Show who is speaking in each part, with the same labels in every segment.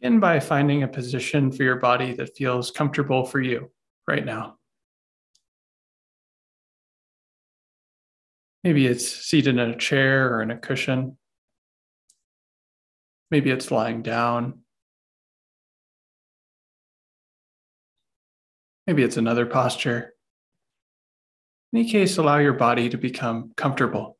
Speaker 1: Begin by finding a position for your body that feels comfortable for you right now. Maybe it's seated in a chair or in a cushion. Maybe it's lying down. Maybe it's another posture. In any case, allow your body to become comfortable.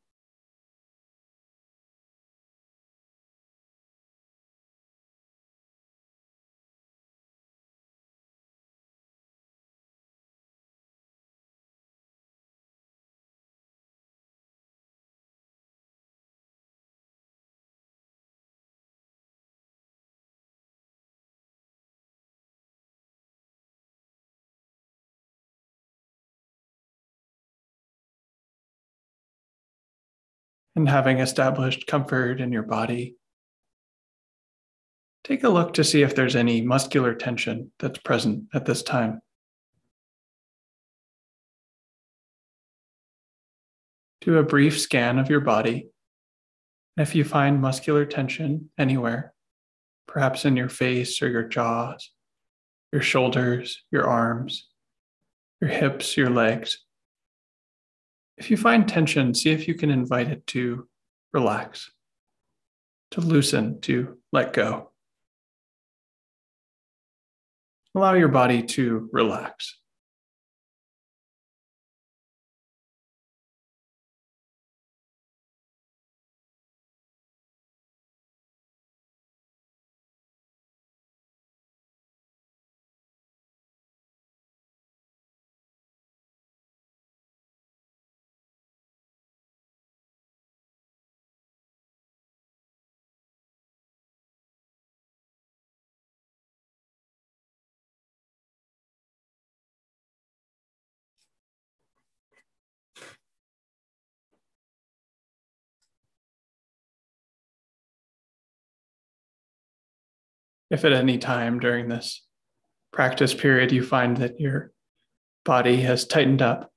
Speaker 1: And having established comfort in your body, take a look to see if there's any muscular tension that's present at this time. Do a brief scan of your body. If you find muscular tension anywhere, perhaps in your face or your jaws, your shoulders, your arms, your hips, your legs, if you find tension, see if you can invite it to relax, to loosen, to let go. Allow your body to relax. If at any time during this practice period you find that your body has tightened up,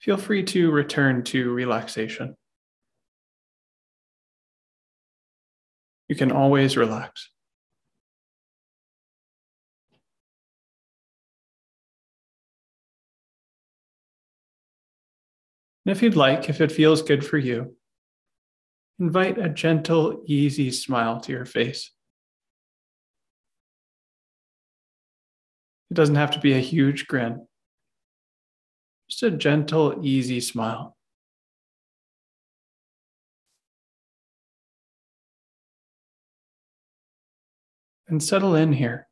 Speaker 1: feel free to return to relaxation. You can always relax. And if you'd like, if it feels good for you, invite a gentle, easy smile to your face. It doesn't have to be a huge grin, just a gentle, easy smile. And settle in here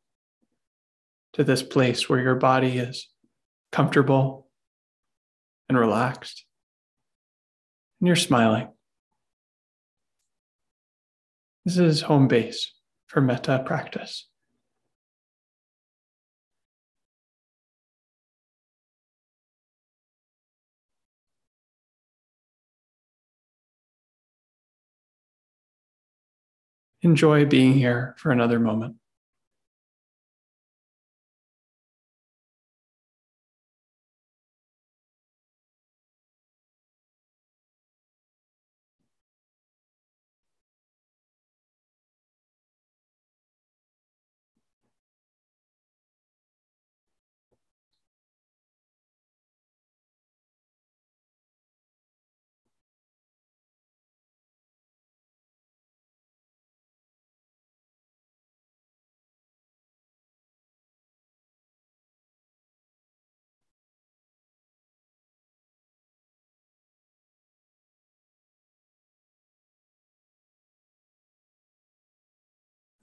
Speaker 1: to this place where your body is comfortable and relaxed. And you're smiling. This is home base for metta practice. Enjoy being here for another moment.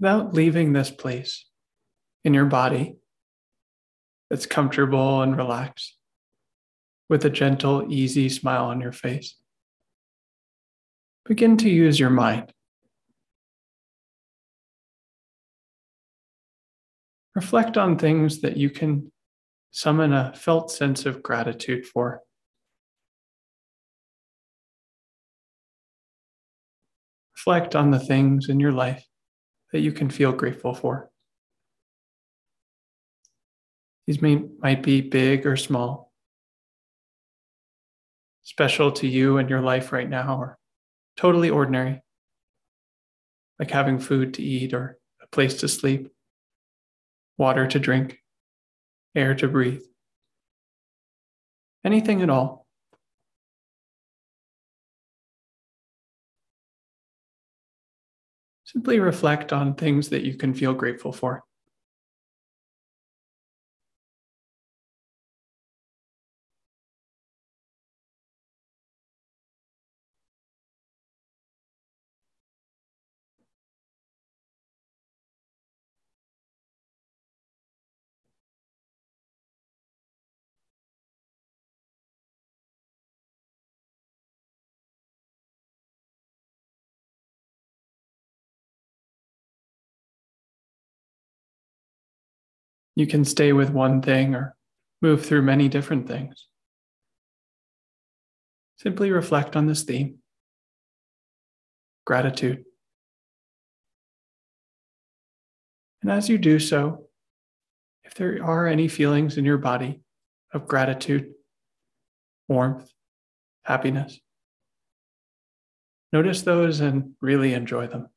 Speaker 1: Without leaving this place in your body that's comfortable and relaxed with a gentle, easy smile on your face. Begin to use your mind. Reflect on things that you can summon a felt sense of gratitude for. Reflect on the things in your life that you can feel grateful for. These may, might be big or small, special to you and your life right now, or totally ordinary, like having food to eat or a place to sleep, water to drink, air to breathe. Anything at all. Simply reflect on things that you can feel grateful for. You can stay with one thing or move through many different things. Simply reflect on this theme gratitude. And as you do so, if there are any feelings in your body of gratitude, warmth, happiness, notice those and really enjoy them.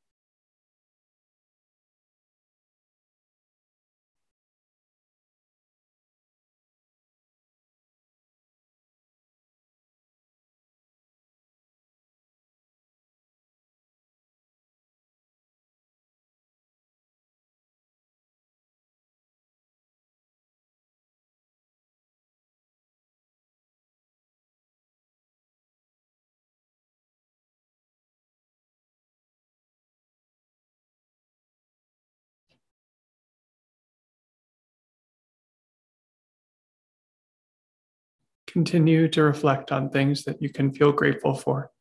Speaker 1: Continue to reflect on things that you can feel grateful for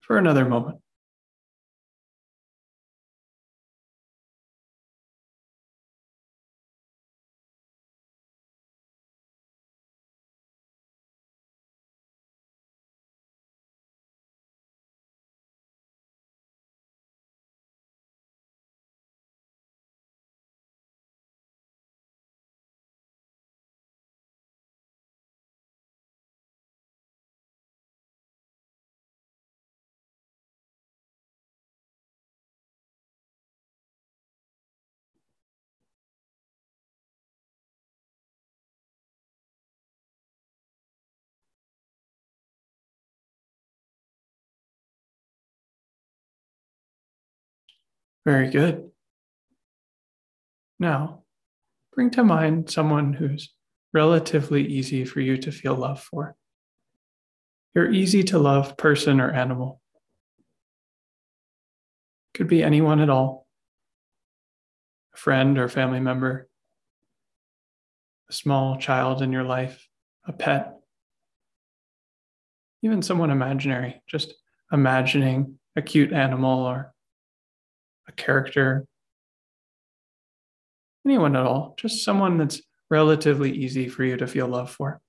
Speaker 1: for another moment. Very good. Now, bring to mind someone who's relatively easy for you to feel love for. Your easy to love person or animal. Could be anyone at all a friend or family member, a small child in your life, a pet, even someone imaginary, just imagining a cute animal or a character, anyone at all, just someone that's relatively easy for you to feel love for.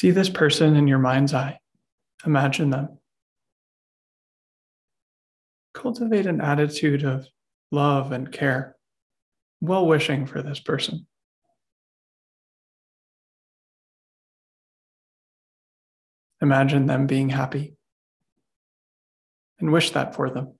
Speaker 1: See this person in your mind's eye. Imagine them. Cultivate an attitude of love and care, well wishing for this person. Imagine them being happy and wish that for them.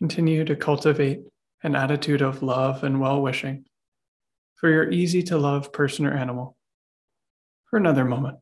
Speaker 1: continue to cultivate an attitude of love and well wishing for your easy to love person or animal for another moment.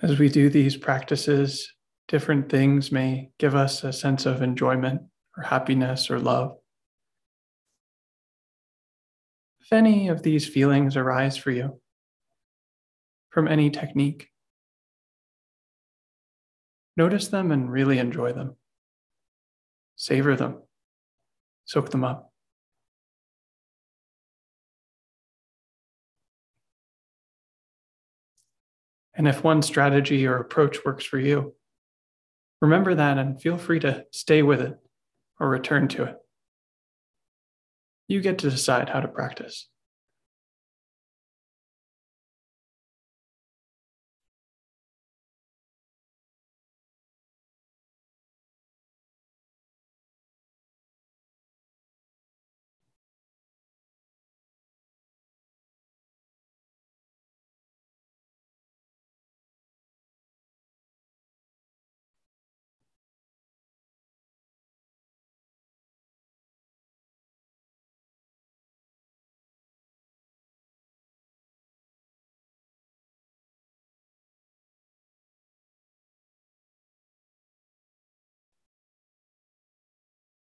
Speaker 1: As we do these practices, different things may give us a sense of enjoyment or happiness or love. If any of these feelings arise for you from any technique, notice them and really enjoy them. Savor them, soak them up. And if one strategy or approach works for you, remember that and feel free to stay with it or return to it. You get to decide how to practice.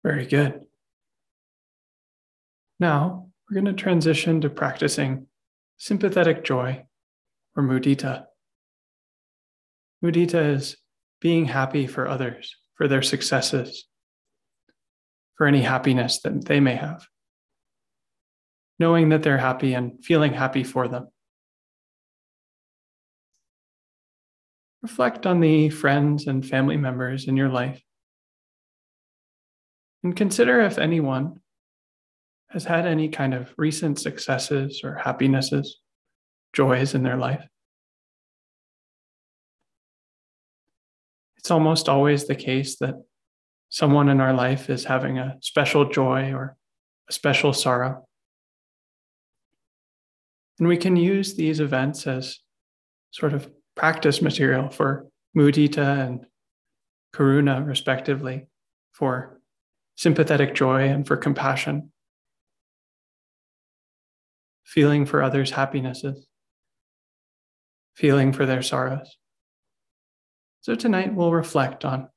Speaker 1: Very good. Now we're going to transition to practicing sympathetic joy or mudita. Mudita is being happy for others, for their successes, for any happiness that they may have. Knowing that they're happy and feeling happy for them. Reflect on the friends and family members in your life and consider if anyone has had any kind of recent successes or happinesses, joys in their life. It's almost always the case that someone in our life is having a special joy or a special sorrow. And we can use these events as sort of practice material for mudita and karuna, respectively, for sympathetic joy and for compassion, feeling for others' happinesses, feeling for their sorrows. So tonight we'll reflect on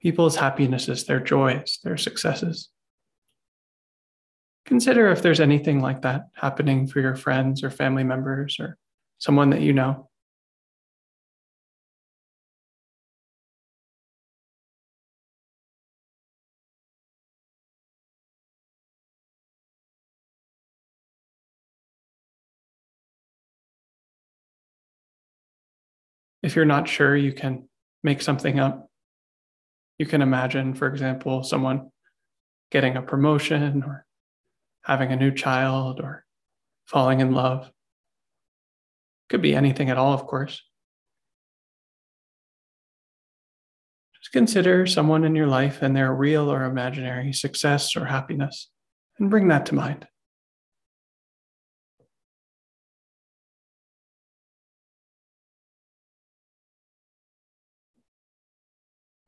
Speaker 1: people's happinesses, their joys, their successes. Consider if there's anything like that happening for your friends or family members or someone that you know. If you're not sure, you can make something up. You can imagine, for example, someone getting a promotion or having a new child or falling in love. Could be anything at all, of course. Just consider someone in your life and their real or imaginary success or happiness and bring that to mind.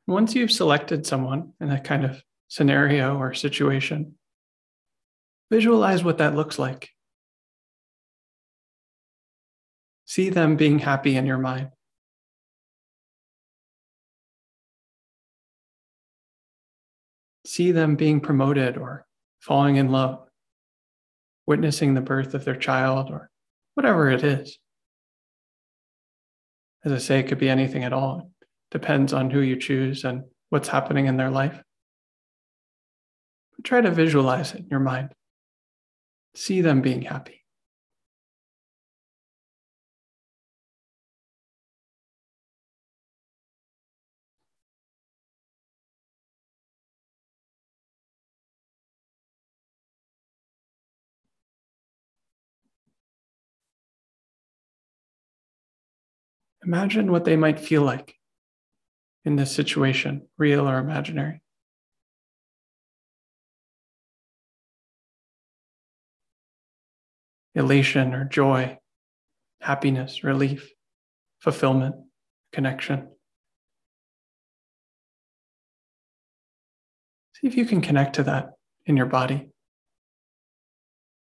Speaker 1: Once you've selected someone in that kind of scenario or situation, visualize what that looks like. See them being happy in your mind. See them being promoted or falling in love, witnessing the birth of their child or whatever it is. As I say, it could be anything at all. Depends on who you choose and what's happening in their life. But try to visualize it in your mind. See them being happy. Imagine what they might feel like in this situation, real or imaginary. Elation or joy, happiness, relief, fulfillment, connection. See if you can connect to that in your body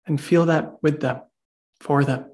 Speaker 1: and feel that with them, for them.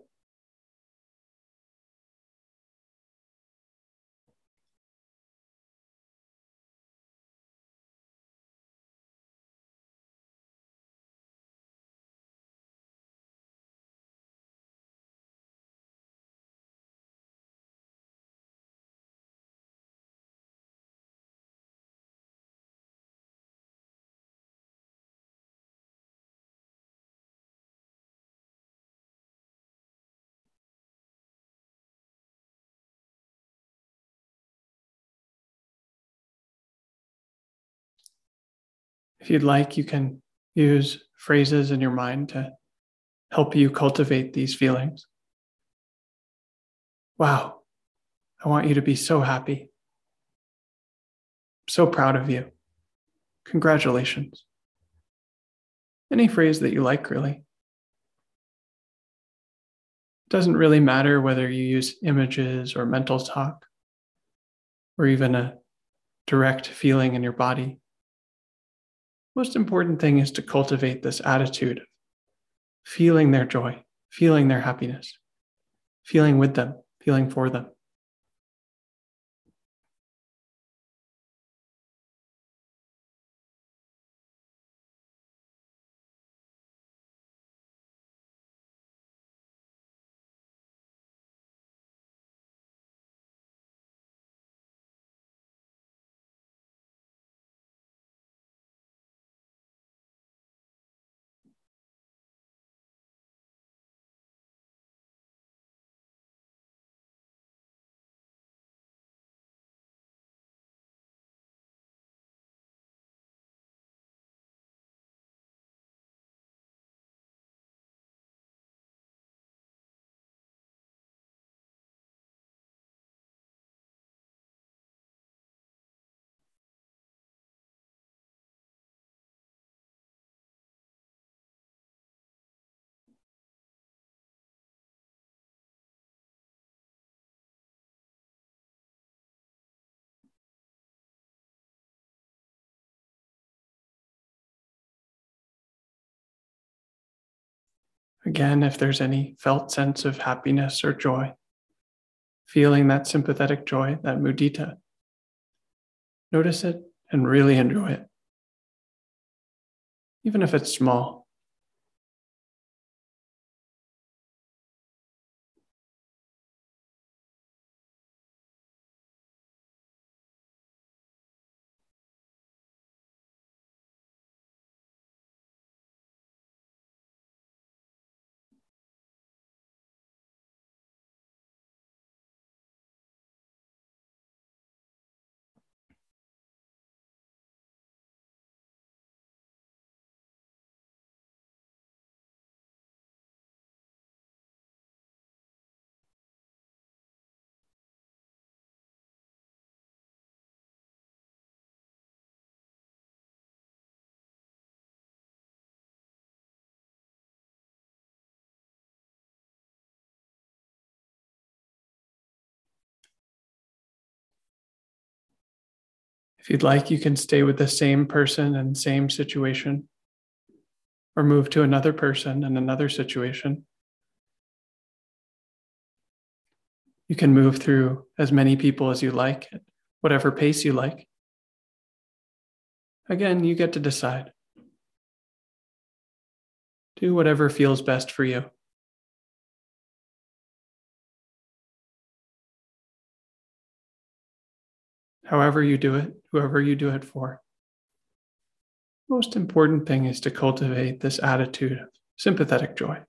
Speaker 1: If you'd like, you can use phrases in your mind to help you cultivate these feelings. Wow, I want you to be so happy. so proud of you. Congratulations. Any phrase that you like, really. It doesn't really matter whether you use images or mental talk or even a direct feeling in your body most important thing is to cultivate this attitude of feeling their joy, feeling their happiness, feeling with them, feeling for them. Again, if there's any felt sense of happiness or joy, feeling that sympathetic joy, that mudita, notice it and really enjoy it, even if it's small. If you'd like, you can stay with the same person and same situation, or move to another person and another situation. You can move through as many people as you like, at whatever pace you like. Again, you get to decide. Do whatever feels best for you. However, you do it, whoever you do it for. Most important thing is to cultivate this attitude of sympathetic joy.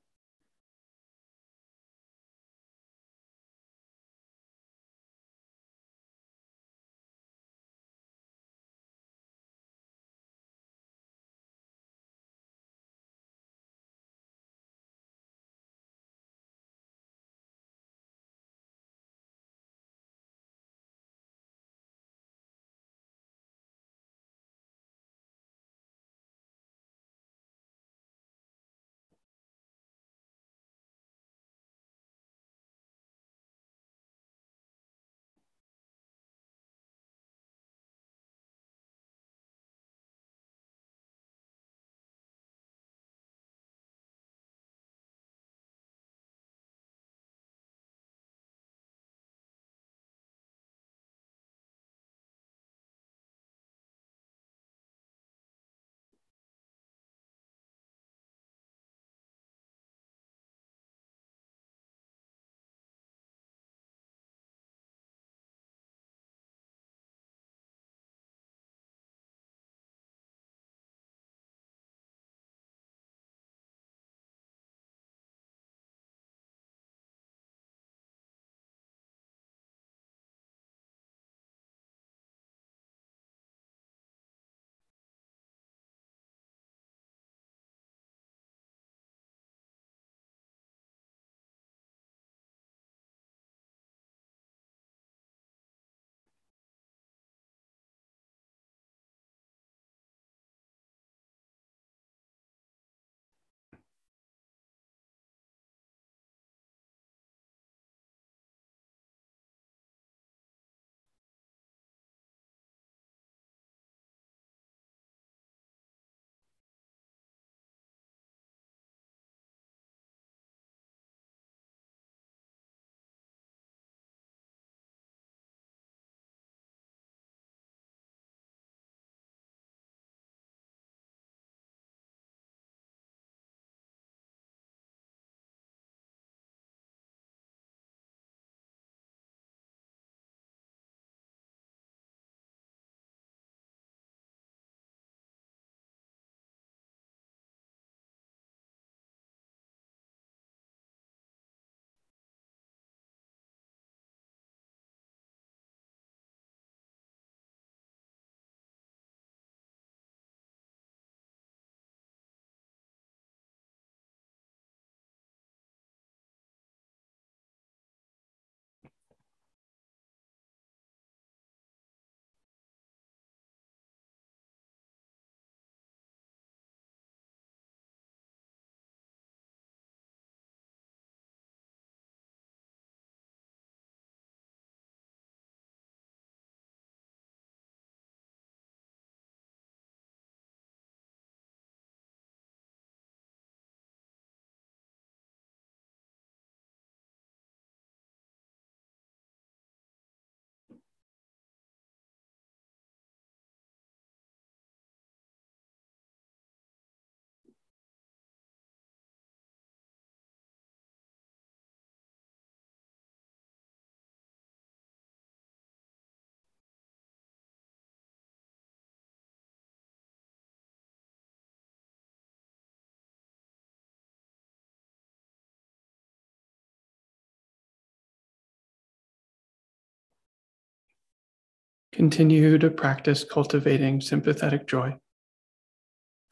Speaker 1: Continue to practice cultivating sympathetic joy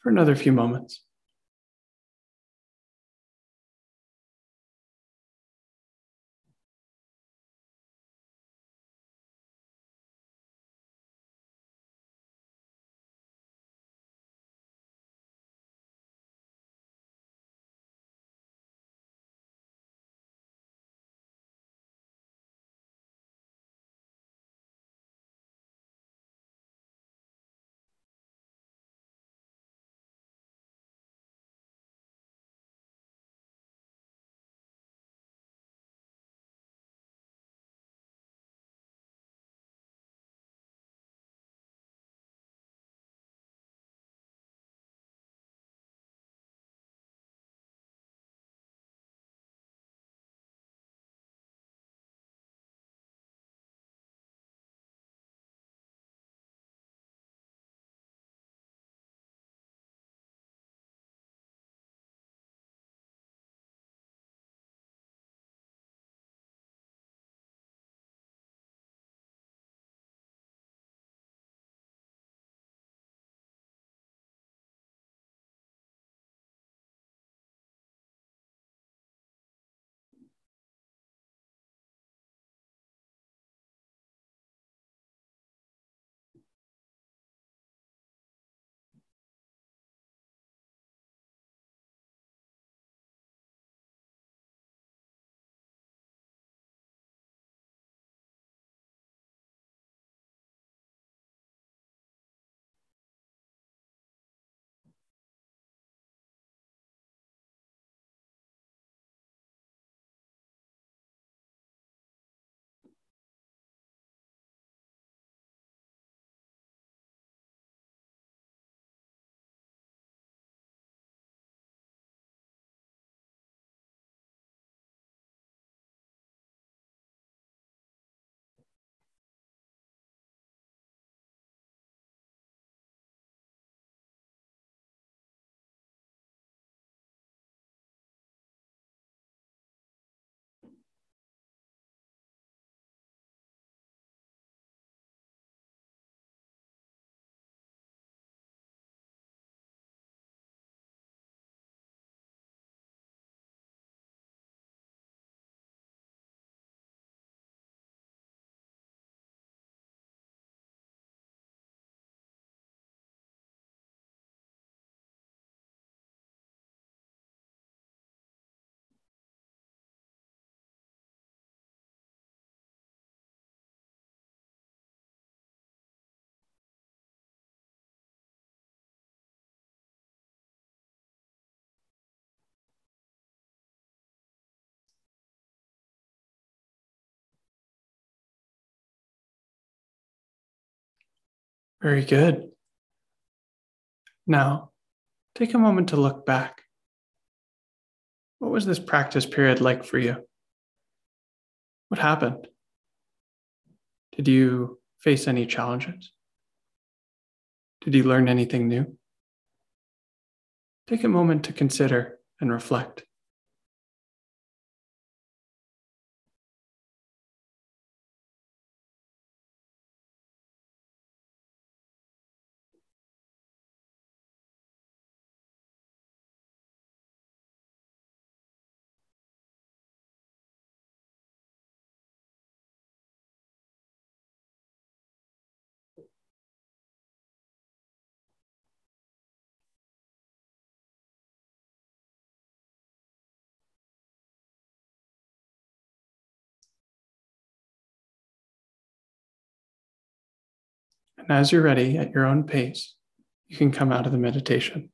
Speaker 1: for another few moments. Very good. Now, take a moment to look back. What was this practice period like for you? What happened? Did you face any challenges? Did you learn anything new? Take a moment to consider and reflect. And as you're ready at your own pace, you can come out of the meditation.